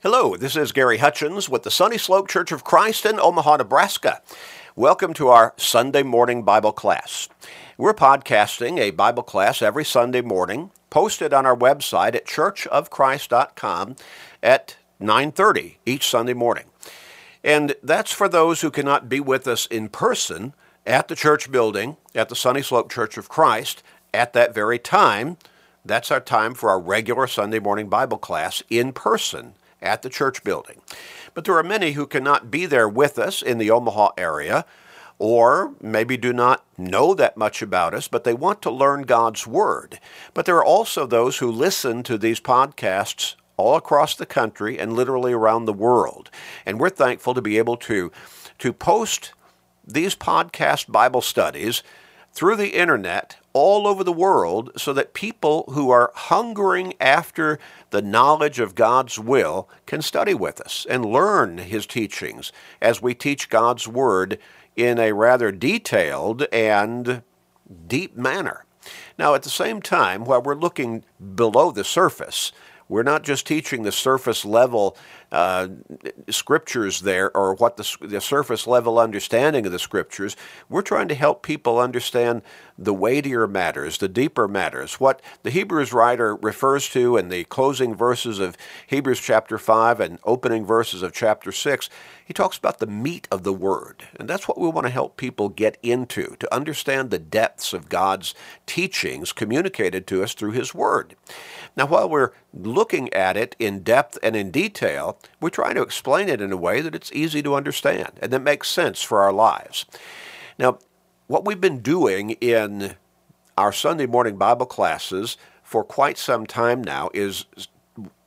Hello, this is Gary Hutchins with the Sunny Slope Church of Christ in Omaha, Nebraska. Welcome to our Sunday morning Bible class. We're podcasting a Bible class every Sunday morning, posted on our website at churchofchrist.com at 9:30 each Sunday morning. And that's for those who cannot be with us in person at the church building at the Sunny Slope Church of Christ at that very time. That's our time for our regular Sunday morning Bible class in person at the church building. But there are many who cannot be there with us in the Omaha area, or maybe do not know that much about us, but they want to learn God's Word. But there are also those who listen to these podcasts all across the country and literally around the world. And we're thankful to be able to, to post these podcast Bible studies through the internet all over the world so that people who are hungering after the knowledge of God's will can study with us and learn His teachings as we teach God's Word in a rather detailed and deep manner. Now, at the same time, while we're looking below the surface, we're not just teaching the surface level uh, scriptures there or what the, the surface level understanding of the scriptures. We're trying to help people understand the weightier matters, the deeper matters, what the Hebrews writer refers to in the closing verses of Hebrews chapter 5 and opening verses of chapter 6. He talks about the meat of the word. And that's what we want to help people get into, to understand the depths of God's teachings communicated to us through his word. Now, while we're looking at it in depth and in detail, we're trying to explain it in a way that it's easy to understand and that makes sense for our lives. Now, what we've been doing in our Sunday morning Bible classes for quite some time now is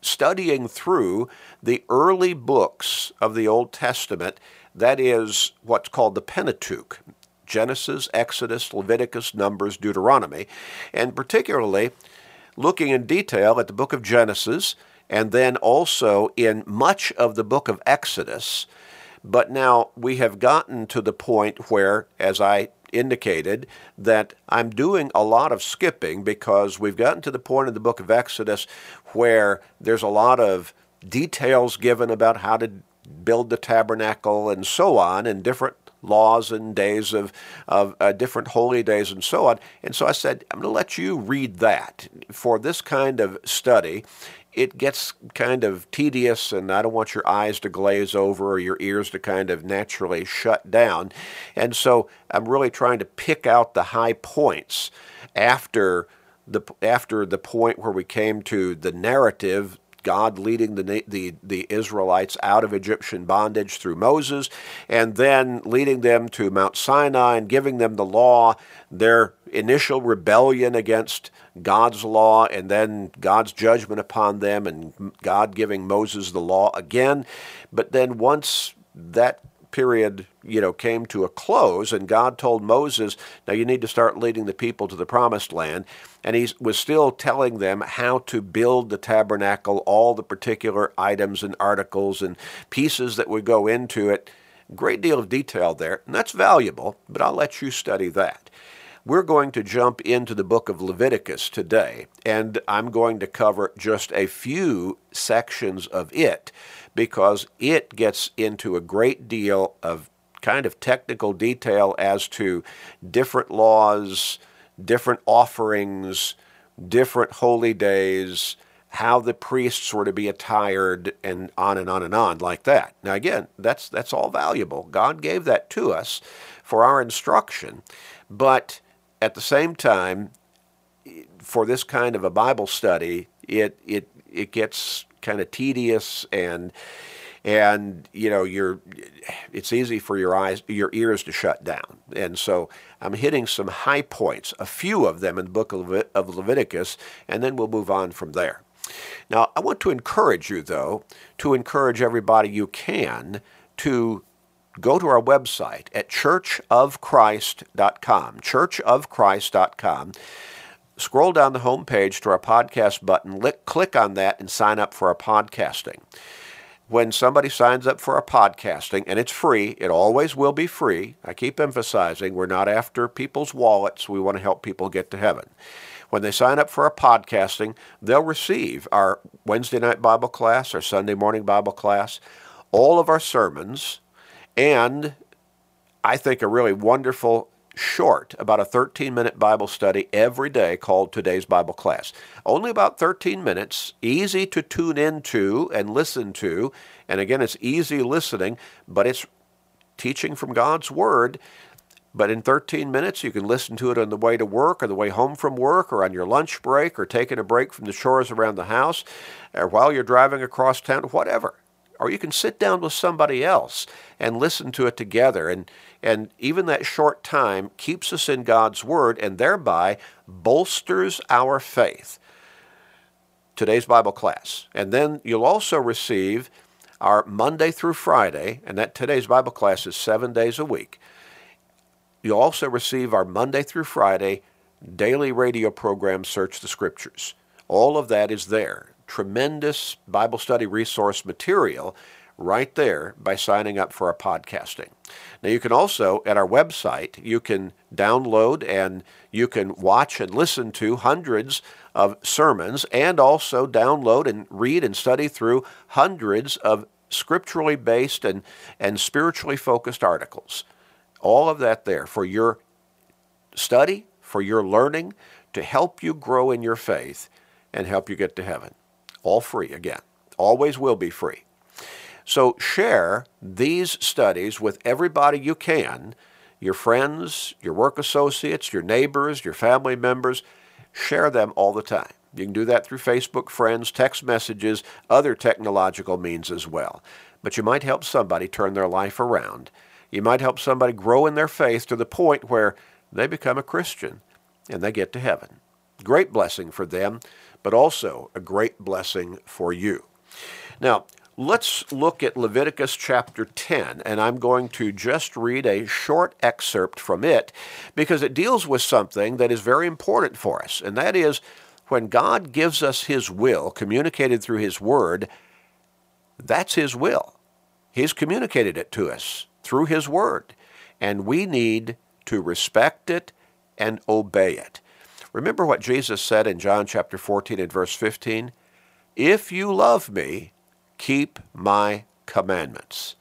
studying through the early books of the Old Testament, that is what's called the Pentateuch. Genesis, Exodus, Leviticus, Numbers, Deuteronomy, and particularly looking in detail at the book of Genesis and then also in much of the book of Exodus. But now we have gotten to the point where, as I indicated, that I'm doing a lot of skipping because we've gotten to the point in the book of Exodus where there's a lot of details given about how to build the tabernacle and so on, and different laws and days of, of uh, different holy days and so on. And so I said, I'm going to let you read that for this kind of study it gets kind of tedious, and I don't want your eyes to glaze over or your ears to kind of naturally shut down. And so I'm really trying to pick out the high points after the after the point where we came to the narrative God leading the, the, the Israelites out of Egyptian bondage through Moses, and then leading them to Mount Sinai and giving them the law, their initial rebellion against God's law, and then God's judgment upon them, and God giving Moses the law again. But then once that period, you know, came to a close, and God told Moses, "Now you need to start leading the people to the promised land." And he was still telling them how to build the tabernacle, all the particular items and articles and pieces that would go into it. Great deal of detail there, and that's valuable. But I'll let you study that. We're going to jump into the book of Leviticus today, and I'm going to cover just a few sections of it because it gets into a great deal of kind of technical detail as to different laws, different offerings, different holy days, how the priests were to be attired, and on and on and on like that. Now again, that's that's all valuable. God gave that to us for our instruction, but at the same time, for this kind of a Bible study, it it it gets kind of tedious and and you know you're it's easy for your eyes your ears to shut down. And so i'm hitting some high points a few of them in the book of, leviticus and then we'll move on from there. Now i want to encourage you though to encourage everybody you can to go to our website at churchofchrist.com churchofchrist.com scroll down the homepage to our podcast button, click on that, and sign up for our podcasting. When somebody signs up for our podcasting, and it's free, it always will be free. I keep emphasizing we're not after people's wallets, we want to help people get to heaven. When they sign up for our podcasting, they'll receive our Wednesday night Bible class, our Sunday morning Bible class, all of our sermons, and I think a really wonderful short, about a 13 minute Bible study every day called Today's Bible Class. Only about 13 minutes, easy to tune into and listen to. And again, it's easy listening, but it's teaching from God's Word but in 13 minutes, you can listen to it on the way to work or the way home from work or on your lunch break or taking a break from the chores around the house or while you're driving across town, whatever. Or you can sit down with somebody else and listen to it together. And, and even that short time keeps us in God's Word and thereby bolsters our faith. Today's Bible class. And then you'll also receive our Monday through Friday, and that today's Bible class is seven days a week You'll also receive our Monday through Friday daily radio program, Search the Scriptures. All of that is there. Tremendous Bible study resource material right there by signing up for our podcasting. Now you can also at our website you can download and you can watch and listen to hundreds of sermons and also download and read and study through hundreds of scripturally based and, and spiritually focused articles. All of that there for your study, for your learning, to help you grow in your faith and help you get to heaven. All free again. Always will be free. So share these studies with everybody you can your friends, your work associates, your neighbors, your family members. Share them all the time. You can do that through Facebook friends, text messages, other technological means as well. But you might help somebody turn their life around you might help somebody grow in their faith to the point where they become a Christian and they get to heaven. Great blessing for them, but also a great blessing for you. Now, let's look at Leviticus chapter 10, and I'm going to just read a short excerpt from it because it deals with something that is very important for us, and that is when God gives us His will, communicated through His Word, that's His will. He's communicated it to us through His Word, and we need to respect it and obey it. Remember what Jesus said in John chapter 14 and verse 15? If you love me, keep my commandments.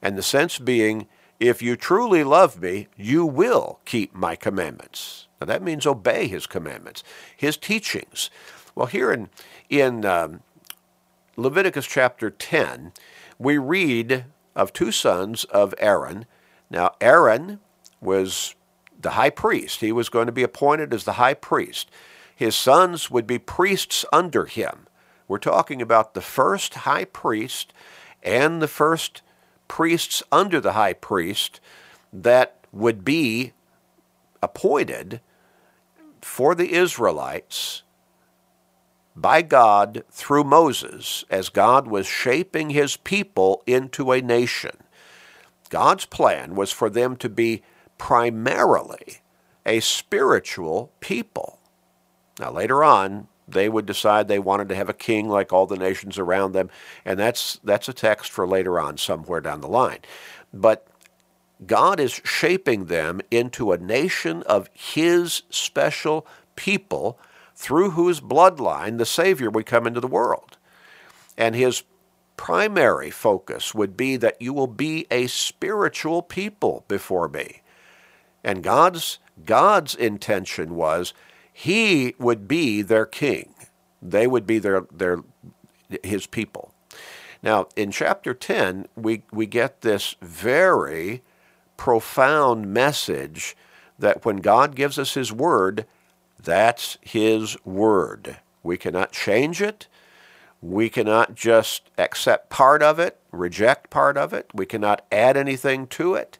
And the sense being, if you truly love me, you will keep my commandments. Now that means obey his commandments, his teachings. Well, here in, in um, Leviticus chapter 10, we read of two sons of Aaron. Now, Aaron was the high priest. He was going to be appointed as the high priest. His sons would be priests under him. We're talking about the first high priest and the first priests under the high priest that would be appointed for the Israelites by God through Moses as God was shaping his people into a nation. God's plan was for them to be primarily a spiritual people. Now, later on, they would decide they wanted to have a king like all the nations around them, and that's, that's a text for later on, somewhere down the line. But God is shaping them into a nation of His special people through whose bloodline the Savior would come into the world. And his primary focus would be that you will be a spiritual people before me. And God's God's intention was he would be their king. They would be their their his people. Now, in chapter 10, we, we get this very profound message that when God gives us his word, that's His Word. We cannot change it. We cannot just accept part of it, reject part of it. We cannot add anything to it.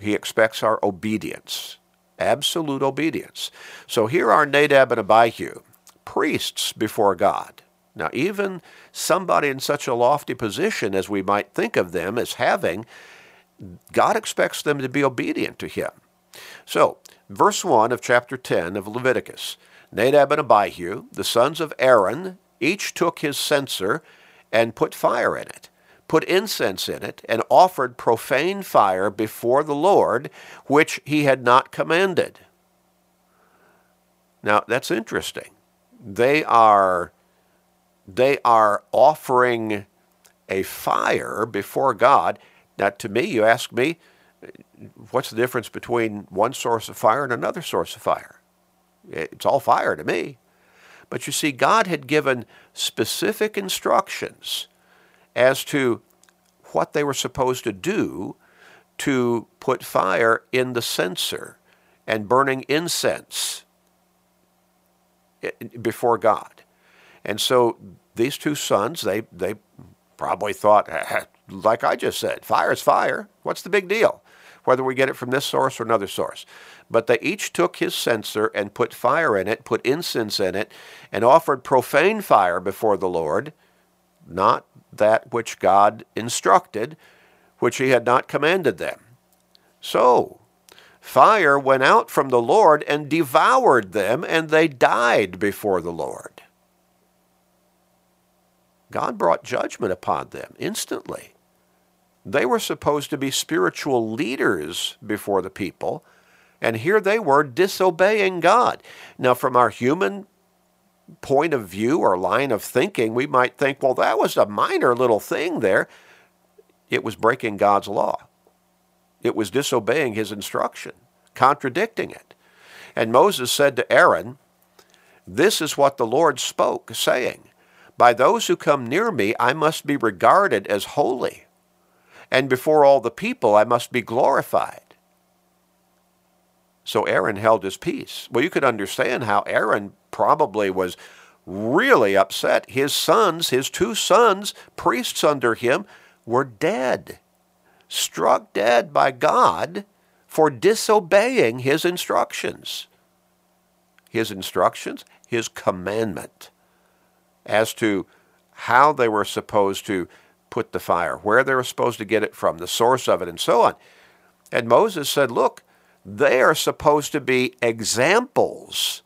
He expects our obedience, absolute obedience. So here are Nadab and Abihu, priests before God. Now, even somebody in such a lofty position as we might think of them as having, God expects them to be obedient to Him. So, verse 1 of chapter 10 of Leviticus Nadab and Abihu, the sons of Aaron, each took his censer and put fire in it, put incense in it, and offered profane fire before the Lord, which he had not commanded. Now, that's interesting. They are they are offering a fire before God. Now, to me, you ask me, what's the difference between one source of fire and another source of fire? It's all fire to me. But you see, God had given specific instructions as to what they were supposed to do to put fire in the censer and burning incense before God. And so these two sons, they, they probably thought, like I just said, fire is fire. What's the big deal? Whether we get it from this source or another source. But they each took his censer and put fire in it, put incense in it, and offered profane fire before the Lord, not that which God instructed, which he had not commanded them. So, fire went out from the Lord and devoured them, and they died before the Lord. God brought judgment upon them instantly. They were supposed to be spiritual leaders before the people, and here they were disobeying God. Now, from our human point of view or line of thinking, we might think, well, that was a minor little thing there. It was breaking God's law, it was disobeying his instruction, contradicting it. And Moses said to Aaron, This is what the Lord spoke, saying, by those who come near me, I must be regarded as holy, and before all the people, I must be glorified. So Aaron held his peace. Well, you could understand how Aaron probably was really upset. His sons, his two sons, priests under him, were dead, struck dead by God for disobeying his instructions. His instructions, his commandment as to how they were supposed to put the fire, where they were supposed to get it from, the source of it, and so on. And Moses said, Look, they are supposed to be examples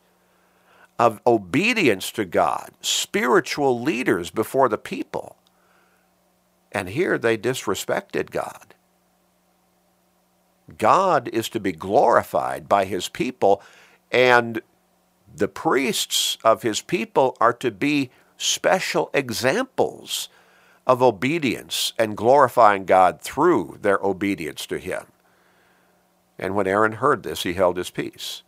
of obedience to God, spiritual leaders before the people. And here they disrespected God. God is to be glorified by his people, and the priests of his people are to be special examples of obedience and glorifying God through their obedience to Him. And when Aaron heard this, he held his peace.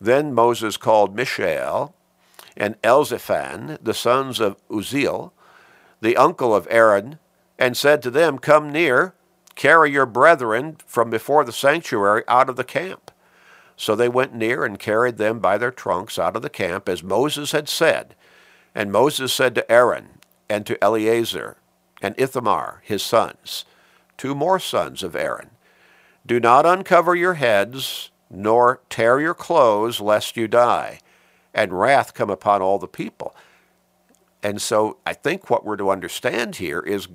Then Moses called Mishael and Elzaphan, the sons of Uzziel, the uncle of Aaron, and said to them, Come near, carry your brethren from before the sanctuary out of the camp. So they went near and carried them by their trunks out of the camp, as Moses had said, and Moses said to Aaron and to Eleazar and Ithamar, his sons, two more sons of Aaron, Do not uncover your heads, nor tear your clothes, lest you die, and wrath come upon all the people. And so I think what we're to understand here is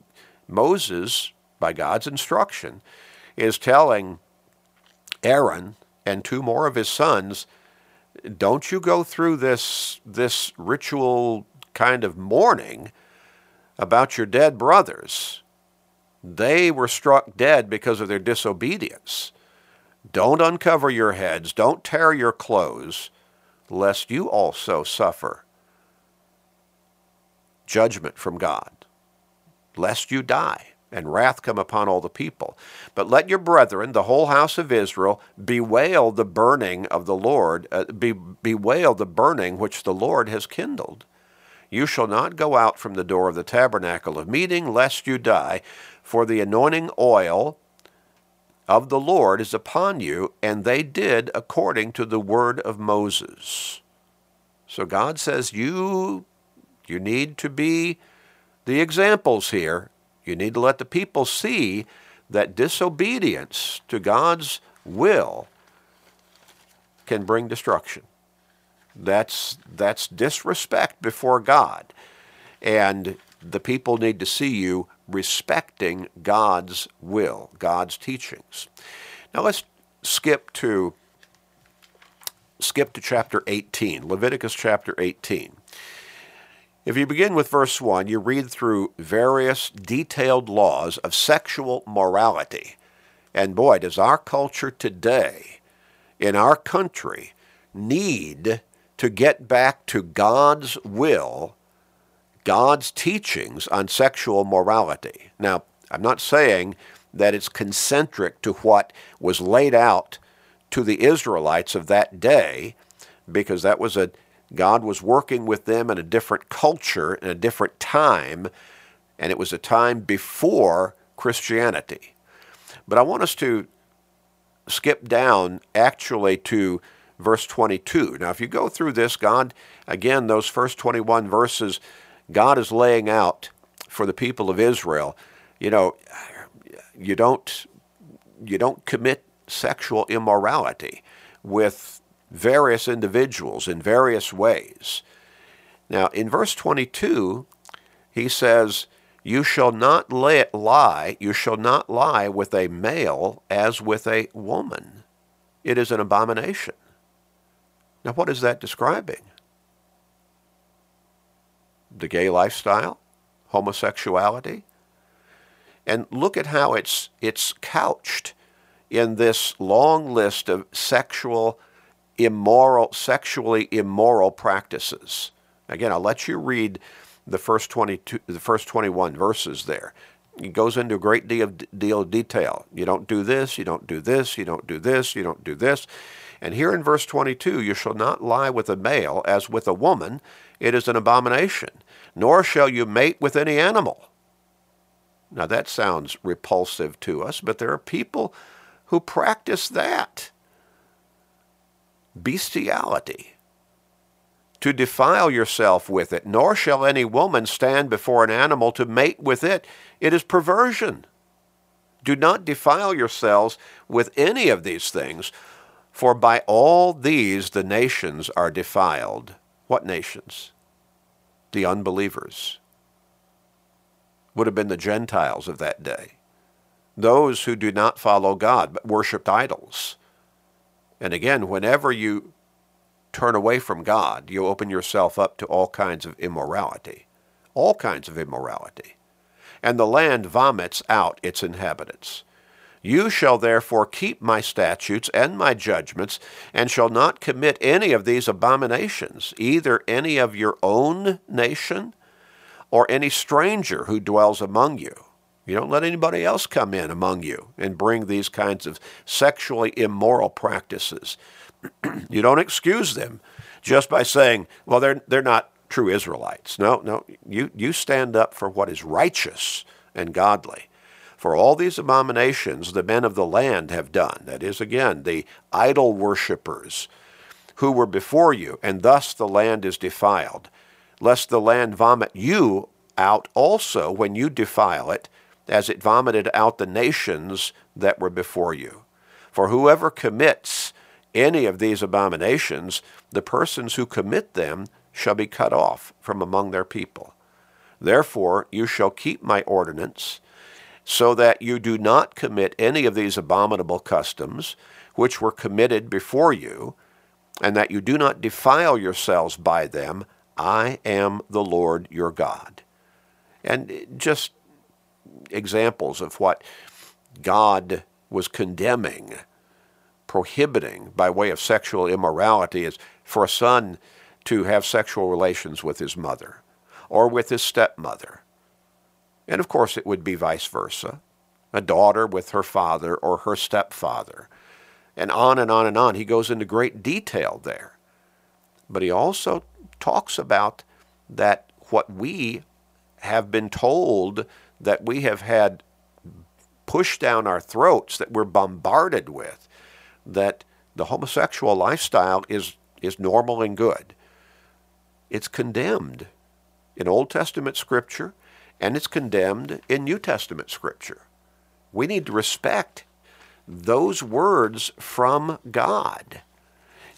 Moses, by God's instruction, is telling Aaron and two more of his sons don't you go through this this ritual kind of mourning about your dead brothers. They were struck dead because of their disobedience. Don't uncover your heads, don't tear your clothes, lest you also suffer judgment from God, lest you die and wrath come upon all the people. But let your brethren, the whole house of Israel, bewail the burning of the Lord, uh, be, bewail the burning which the Lord has kindled. You shall not go out from the door of the tabernacle of meeting, lest you die, for the anointing oil of the Lord is upon you, and they did according to the word of Moses. So God says you you need to be the examples here you need to let the people see that disobedience to God's will can bring destruction. That's, that's disrespect before God. And the people need to see you respecting God's will, God's teachings. Now let's skip to skip to chapter 18, Leviticus chapter 18. If you begin with verse 1, you read through various detailed laws of sexual morality. And boy, does our culture today, in our country, need to get back to God's will, God's teachings on sexual morality. Now, I'm not saying that it's concentric to what was laid out to the Israelites of that day, because that was a God was working with them in a different culture, in a different time, and it was a time before Christianity. But I want us to skip down actually to verse 22. Now, if you go through this, God, again, those first 21 verses, God is laying out for the people of Israel, you know, you don't, you don't commit sexual immorality with various individuals in various ways. Now, in verse 22, he says, You shall not lie, you shall not lie with a male as with a woman. It is an abomination. Now, what is that describing? The gay lifestyle? Homosexuality? And look at how it's, it's couched in this long list of sexual immoral, sexually immoral practices. Again, I'll let you read the first 22, the first 21 verses there. It goes into a great deal deal of detail. You don't do this, you don't do this, you don't do this, you don't do this. And here in verse 22, you shall not lie with a male as with a woman, it is an abomination, nor shall you mate with any animal. Now that sounds repulsive to us, but there are people who practice that bestiality, to defile yourself with it, nor shall any woman stand before an animal to mate with it. It is perversion. Do not defile yourselves with any of these things, for by all these the nations are defiled. What nations? The unbelievers. Would have been the Gentiles of that day. Those who do not follow God but worshiped idols and again, whenever you turn away from God, you open yourself up to all kinds of immorality. All kinds of immorality. And the land vomits out its inhabitants. You shall therefore keep my statutes and my judgments, and shall not commit any of these abominations, either any of your own nation or any stranger who dwells among you. You don't let anybody else come in among you and bring these kinds of sexually immoral practices. you don't excuse them just by saying, well, they're, they're not true Israelites. No, no, you, you stand up for what is righteous and godly. For all these abominations the men of the land have done, that is, again, the idol worshippers who were before you, and thus the land is defiled, lest the land vomit you out also when you defile it, as it vomited out the nations that were before you. For whoever commits any of these abominations, the persons who commit them shall be cut off from among their people. Therefore you shall keep my ordinance, so that you do not commit any of these abominable customs which were committed before you, and that you do not defile yourselves by them. I am the Lord your God. And just examples of what God was condemning, prohibiting by way of sexual immorality is for a son to have sexual relations with his mother or with his stepmother. And of course, it would be vice versa a daughter with her father or her stepfather. And on and on and on. He goes into great detail there. But he also talks about that what we have been told that we have had pushed down our throats, that we're bombarded with, that the homosexual lifestyle is, is normal and good. It's condemned in Old Testament Scripture, and it's condemned in New Testament Scripture. We need to respect those words from God.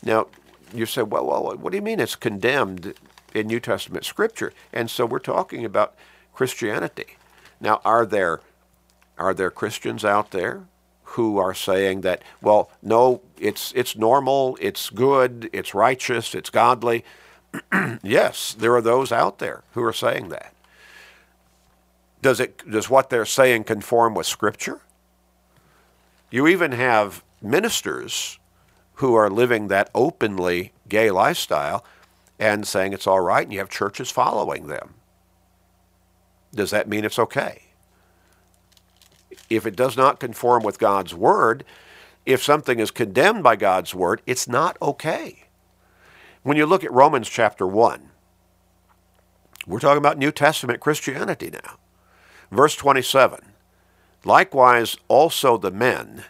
Now, you say, well, well, what do you mean it's condemned in New Testament Scripture? And so we're talking about Christianity. Now, are there are there Christians out there who are saying that, well, no, it's it's normal, it's good, it's righteous, it's godly? yes, there are those out there who are saying that. Does it does what they're saying conform with Scripture? You even have ministers who are living that openly gay lifestyle and saying it's all right, and you have churches following them. Does that mean it's okay? If it does not conform with God's word, if something is condemned by God's word, it's not okay. When you look at Romans chapter 1, we're talking about New Testament Christianity now. Verse 27 Likewise, also the men.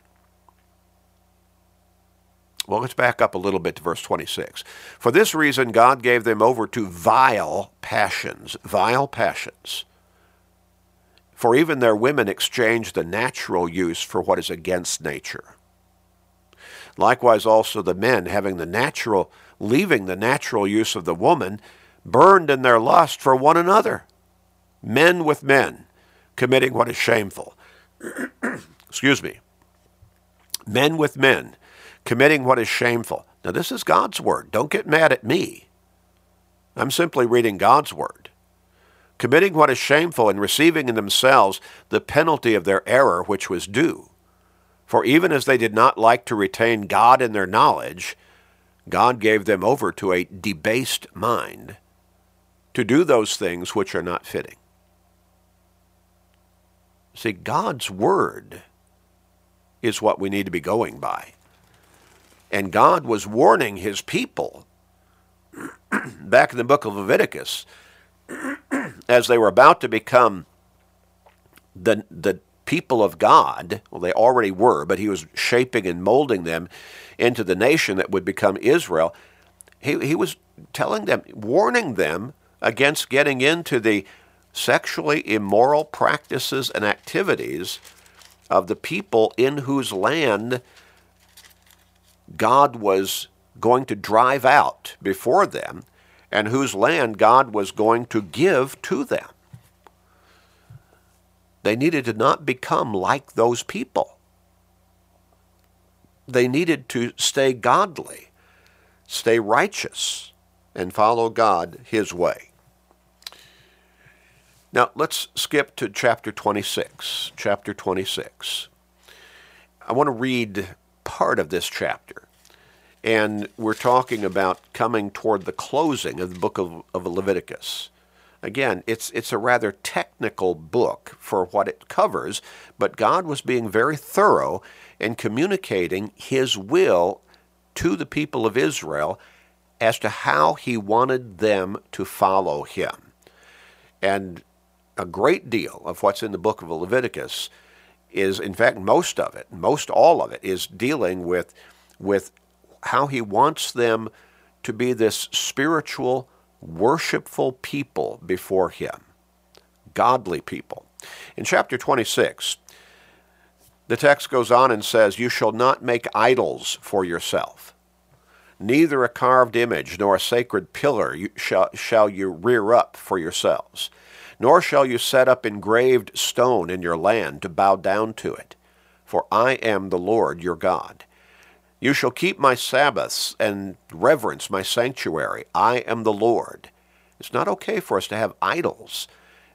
Well, let's back up a little bit to verse 26. For this reason, God gave them over to vile passions, vile passions. For even their women exchanged the natural use for what is against nature. Likewise, also the men, having the natural, leaving the natural use of the woman, burned in their lust for one another, men with men, committing what is shameful. Excuse me. Men with men, committing what is shameful. Now, this is God's word. Don't get mad at me. I'm simply reading God's word. Committing what is shameful and receiving in themselves the penalty of their error which was due. For even as they did not like to retain God in their knowledge, God gave them over to a debased mind to do those things which are not fitting. See, God's Word is what we need to be going by. And God was warning His people back in the book of Leviticus as they were about to become the, the people of God. Well, they already were, but He was shaping and molding them into the nation that would become Israel. He, he was telling them, warning them against getting into the sexually immoral practices and activities of the people in whose land God was going to drive out before them and whose land God was going to give to them. They needed to not become like those people. They needed to stay godly, stay righteous, and follow God His way. Now, let's skip to chapter 26. Chapter 26. I want to read part of this chapter. And we're talking about coming toward the closing of the book of, of Leviticus. Again, it's, it's a rather technical book for what it covers, but God was being very thorough in communicating His will to the people of Israel as to how He wanted them to follow Him. And a great deal of what's in the book of Leviticus is, in fact, most of it, most all of it, is dealing with, with how he wants them to be this spiritual, worshipful people before him, godly people. In chapter 26, the text goes on and says, You shall not make idols for yourself. Neither a carved image nor a sacred pillar shall, shall you rear up for yourselves nor shall you set up engraved stone in your land to bow down to it. For I am the Lord your God. You shall keep my Sabbaths and reverence my sanctuary. I am the Lord. It's not okay for us to have idols.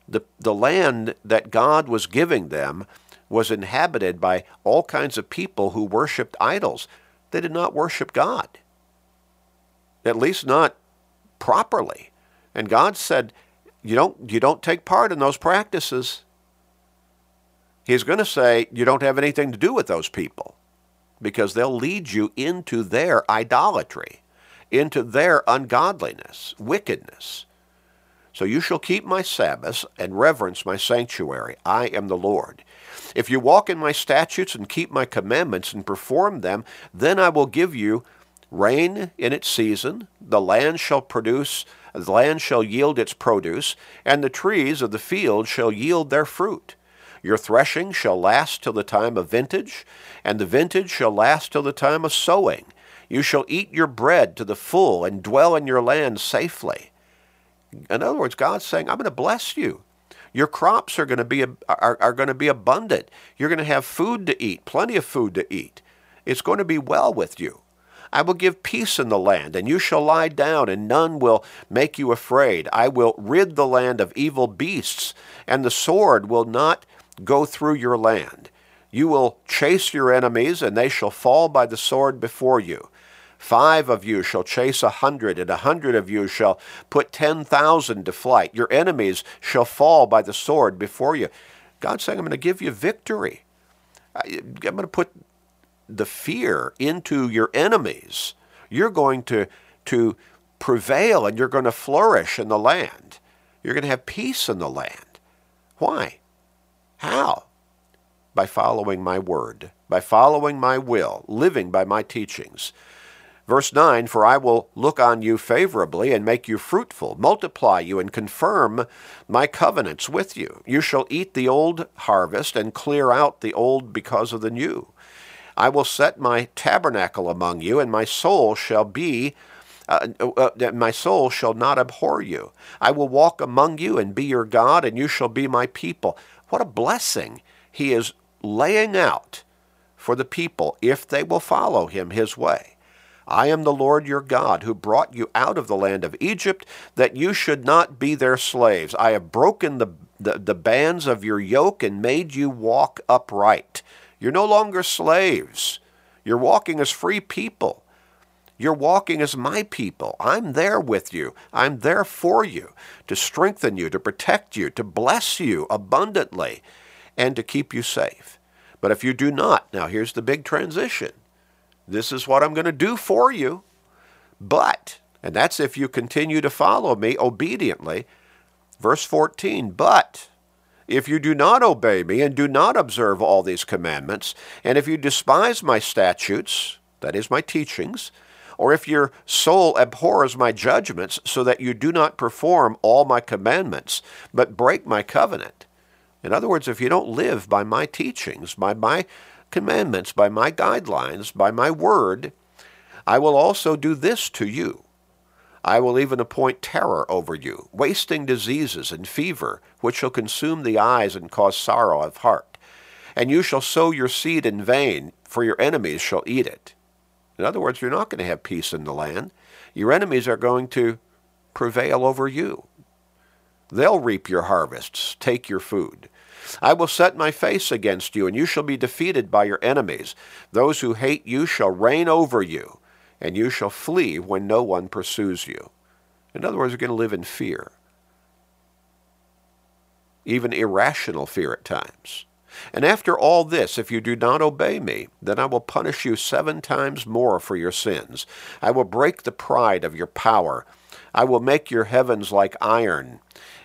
The, the land that God was giving them was inhabited by all kinds of people who worshiped idols. They did not worship God, at least not properly. And God said, you don't you don't take part in those practices. He's going to say you don't have anything to do with those people because they'll lead you into their idolatry, into their ungodliness, wickedness. So you shall keep my Sabbaths and reverence my sanctuary. I am the Lord. If you walk in my statutes and keep my commandments and perform them, then I will give you rain in its season, the land shall produce the land shall yield its produce, and the trees of the field shall yield their fruit. Your threshing shall last till the time of vintage, and the vintage shall last till the time of sowing. You shall eat your bread to the full and dwell in your land safely. In other words, God's saying, I'm going to bless you. Your crops are going to be are, are going to be abundant. You're going to have food to eat, plenty of food to eat. It's going to be well with you. I will give peace in the land, and you shall lie down, and none will make you afraid. I will rid the land of evil beasts, and the sword will not go through your land. You will chase your enemies, and they shall fall by the sword before you. Five of you shall chase a hundred, and a hundred of you shall put ten thousand to flight. Your enemies shall fall by the sword before you. God's saying, I'm going to give you victory. I'm going to put the fear into your enemies. You're going to, to prevail and you're going to flourish in the land. You're going to have peace in the land. Why? How? By following my word, by following my will, living by my teachings. Verse 9 For I will look on you favorably and make you fruitful, multiply you, and confirm my covenants with you. You shall eat the old harvest and clear out the old because of the new. I will set my tabernacle among you, and my soul shall be. Uh, uh, uh, my soul shall not abhor you. I will walk among you and be your God, and you shall be my people. What a blessing he is laying out for the people if they will follow him his way. I am the Lord your God, who brought you out of the land of Egypt, that you should not be their slaves. I have broken the, the, the, bands of your yoke and made you walk upright. You're no longer slaves. You're walking as free people. You're walking as my people. I'm there with you. I'm there for you to strengthen you, to protect you, to bless you abundantly, and to keep you safe. But if you do not, now here's the big transition this is what I'm going to do for you. But, and that's if you continue to follow me obediently. Verse 14, but if you do not obey me and do not observe all these commandments, and if you despise my statutes, that is my teachings, or if your soul abhors my judgments, so that you do not perform all my commandments, but break my covenant. In other words, if you don't live by my teachings, by my commandments, by my guidelines, by my word, I will also do this to you. I will even appoint terror over you, wasting diseases and fever, which shall consume the eyes and cause sorrow of heart. And you shall sow your seed in vain, for your enemies shall eat it. In other words, you're not going to have peace in the land. Your enemies are going to prevail over you. They'll reap your harvests, take your food. I will set my face against you, and you shall be defeated by your enemies. Those who hate you shall reign over you, and you shall flee when no one pursues you. In other words, you're going to live in fear, even irrational fear at times. And after all this, if you do not obey me, then I will punish you seven times more for your sins. I will break the pride of your power. I will make your heavens like iron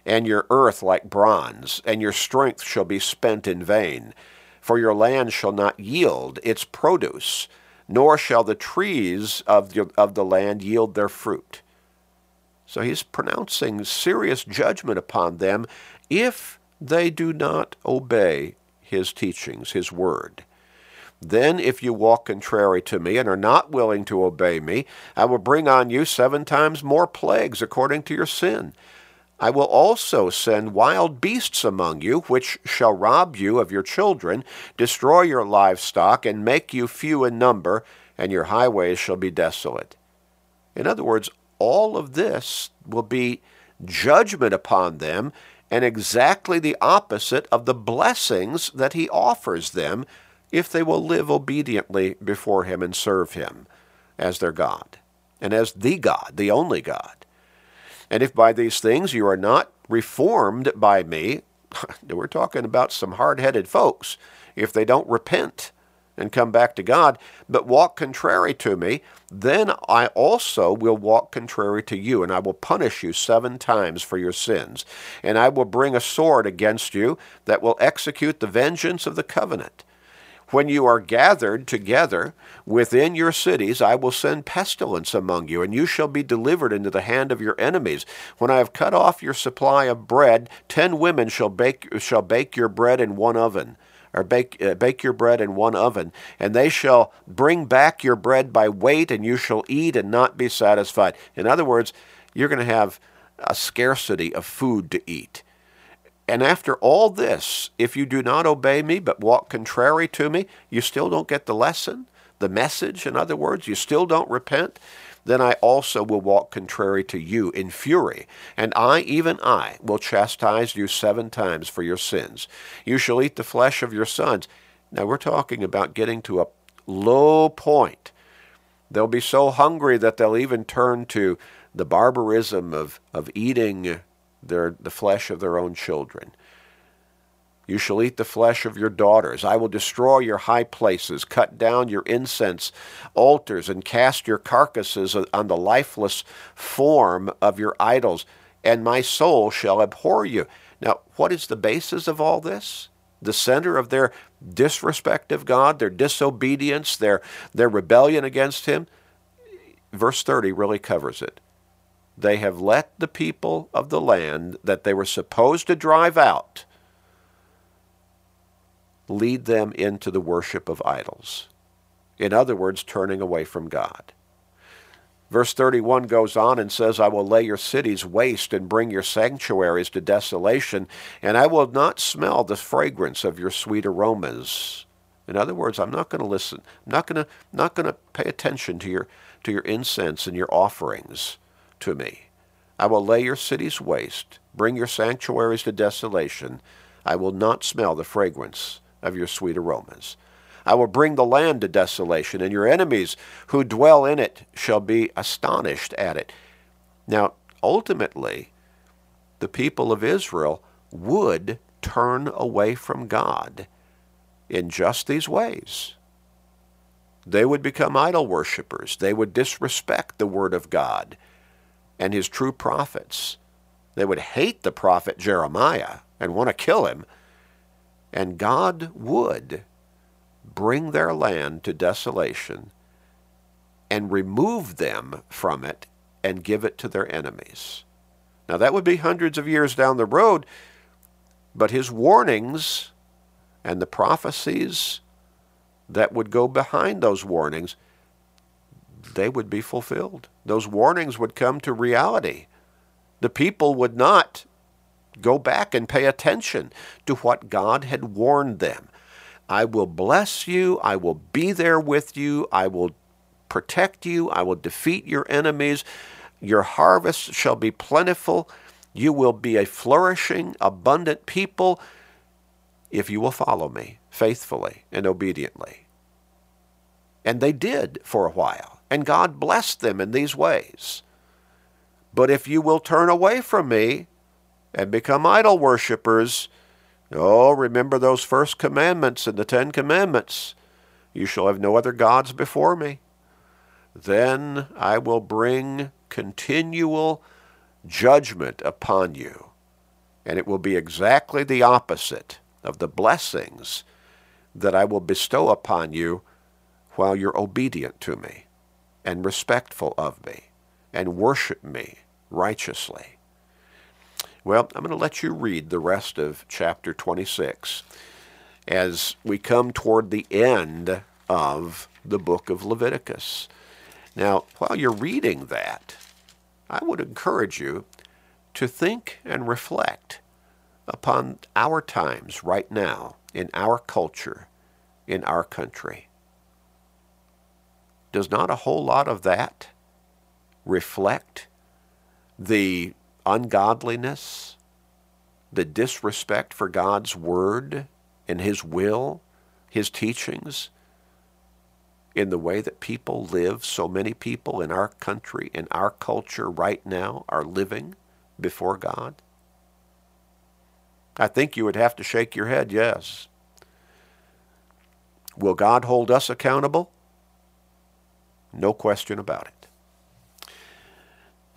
and your earth like bronze, and your strength shall be spent in vain. For your land shall not yield its produce, nor shall the trees of the, of the land yield their fruit. So he's pronouncing serious judgment upon them if they do not obey his teachings, his word. Then, if you walk contrary to me and are not willing to obey me, I will bring on you seven times more plagues according to your sin. I will also send wild beasts among you, which shall rob you of your children, destroy your livestock, and make you few in number, and your highways shall be desolate. In other words, all of this will be judgment upon them, and exactly the opposite of the blessings that he offers them if they will live obediently before him and serve him as their God, and as the God, the only God. And if by these things you are not reformed by me, we're talking about some hard headed folks, if they don't repent and come back to God, but walk contrary to me, then I also will walk contrary to you, and I will punish you seven times for your sins. And I will bring a sword against you that will execute the vengeance of the covenant. When you are gathered together within your cities, I will send pestilence among you, and you shall be delivered into the hand of your enemies. When I have cut off your supply of bread, ten women shall bake, shall bake your bread in one oven or bake, uh, bake your bread in one oven, and they shall bring back your bread by weight, and you shall eat and not be satisfied. In other words, you're going to have a scarcity of food to eat. And after all this, if you do not obey me but walk contrary to me, you still don't get the lesson, the message, in other words, you still don't repent, then I also will walk contrary to you in fury, and I, even I, will chastise you seven times for your sins. You shall eat the flesh of your sons. Now we're talking about getting to a low point They'll be so hungry that they'll even turn to the barbarism of, of eating their, the flesh of their own children. You shall eat the flesh of your daughters. I will destroy your high places, cut down your incense altars, and cast your carcasses on the lifeless form of your idols, and my soul shall abhor you. Now, what is the basis of all this? The center of their disrespect of God, their disobedience, their, their rebellion against Him? Verse 30 really covers it. They have let the people of the land that they were supposed to drive out lead them into the worship of idols. In other words, turning away from God. Verse 31 goes on and says, I will lay your cities waste and bring your sanctuaries to desolation, and I will not smell the fragrance of your sweet aromas. In other words, I'm not going to listen. I'm not going to not going to pay attention to your to your incense and your offerings to me. I will lay your cities waste, bring your sanctuaries to desolation. I will not smell the fragrance of your sweet aromas. I will bring the land to desolation, and your enemies who dwell in it shall be astonished at it. Now, ultimately, the people of Israel would turn away from God in just these ways. They would become idol worshippers. They would disrespect the Word of God and His true prophets. They would hate the prophet Jeremiah and want to kill him and God would bring their land to desolation and remove them from it and give it to their enemies. Now, that would be hundreds of years down the road, but his warnings and the prophecies that would go behind those warnings, they would be fulfilled. Those warnings would come to reality. The people would not go back and pay attention to what God had warned them. I will bless you. I will be there with you. I will protect you. I will defeat your enemies. Your harvest shall be plentiful. You will be a flourishing, abundant people if you will follow me faithfully and obediently. And they did for a while, and God blessed them in these ways. But if you will turn away from me, and become idol worshippers. Oh, remember those first commandments in the Ten Commandments. You shall have no other gods before me. Then I will bring continual judgment upon you. And it will be exactly the opposite of the blessings that I will bestow upon you while you're obedient to me and respectful of me and worship me righteously. Well, I'm going to let you read the rest of chapter 26 as we come toward the end of the book of Leviticus. Now, while you're reading that, I would encourage you to think and reflect upon our times right now in our culture, in our country. Does not a whole lot of that reflect the ungodliness, the disrespect for God's word and his will, his teachings, in the way that people live, so many people in our country, in our culture right now, are living before God? I think you would have to shake your head, yes. Will God hold us accountable? No question about it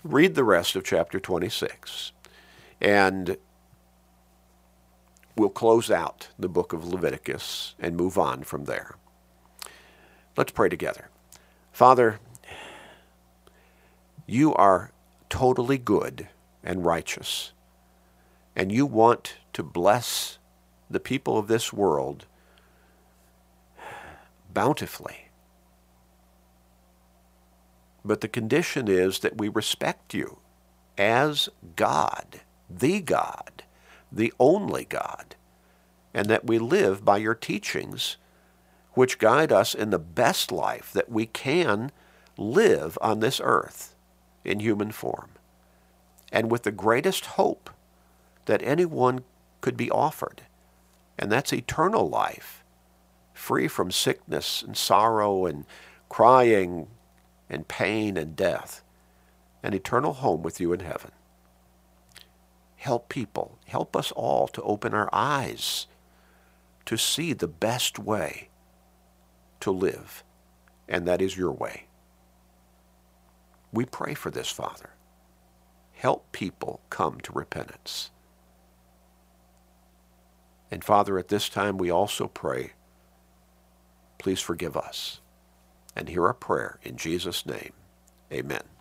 read the rest of chapter 26. And we'll close out the book of Leviticus and move on from there. Let's pray together. Father, you are totally good and righteous, and you want to bless the people of this world bountifully. But the condition is that we respect you as God, the God, the only God, and that we live by your teachings, which guide us in the best life that we can live on this earth in human form, and with the greatest hope that anyone could be offered, and that's eternal life, free from sickness and sorrow and crying and pain and death, an eternal home with you in heaven. Help people, help us all to open our eyes to see the best way to live, and that is your way. We pray for this, Father. Help people come to repentance. And Father, at this time we also pray, please forgive us. And hear our prayer in Jesus' name. Amen.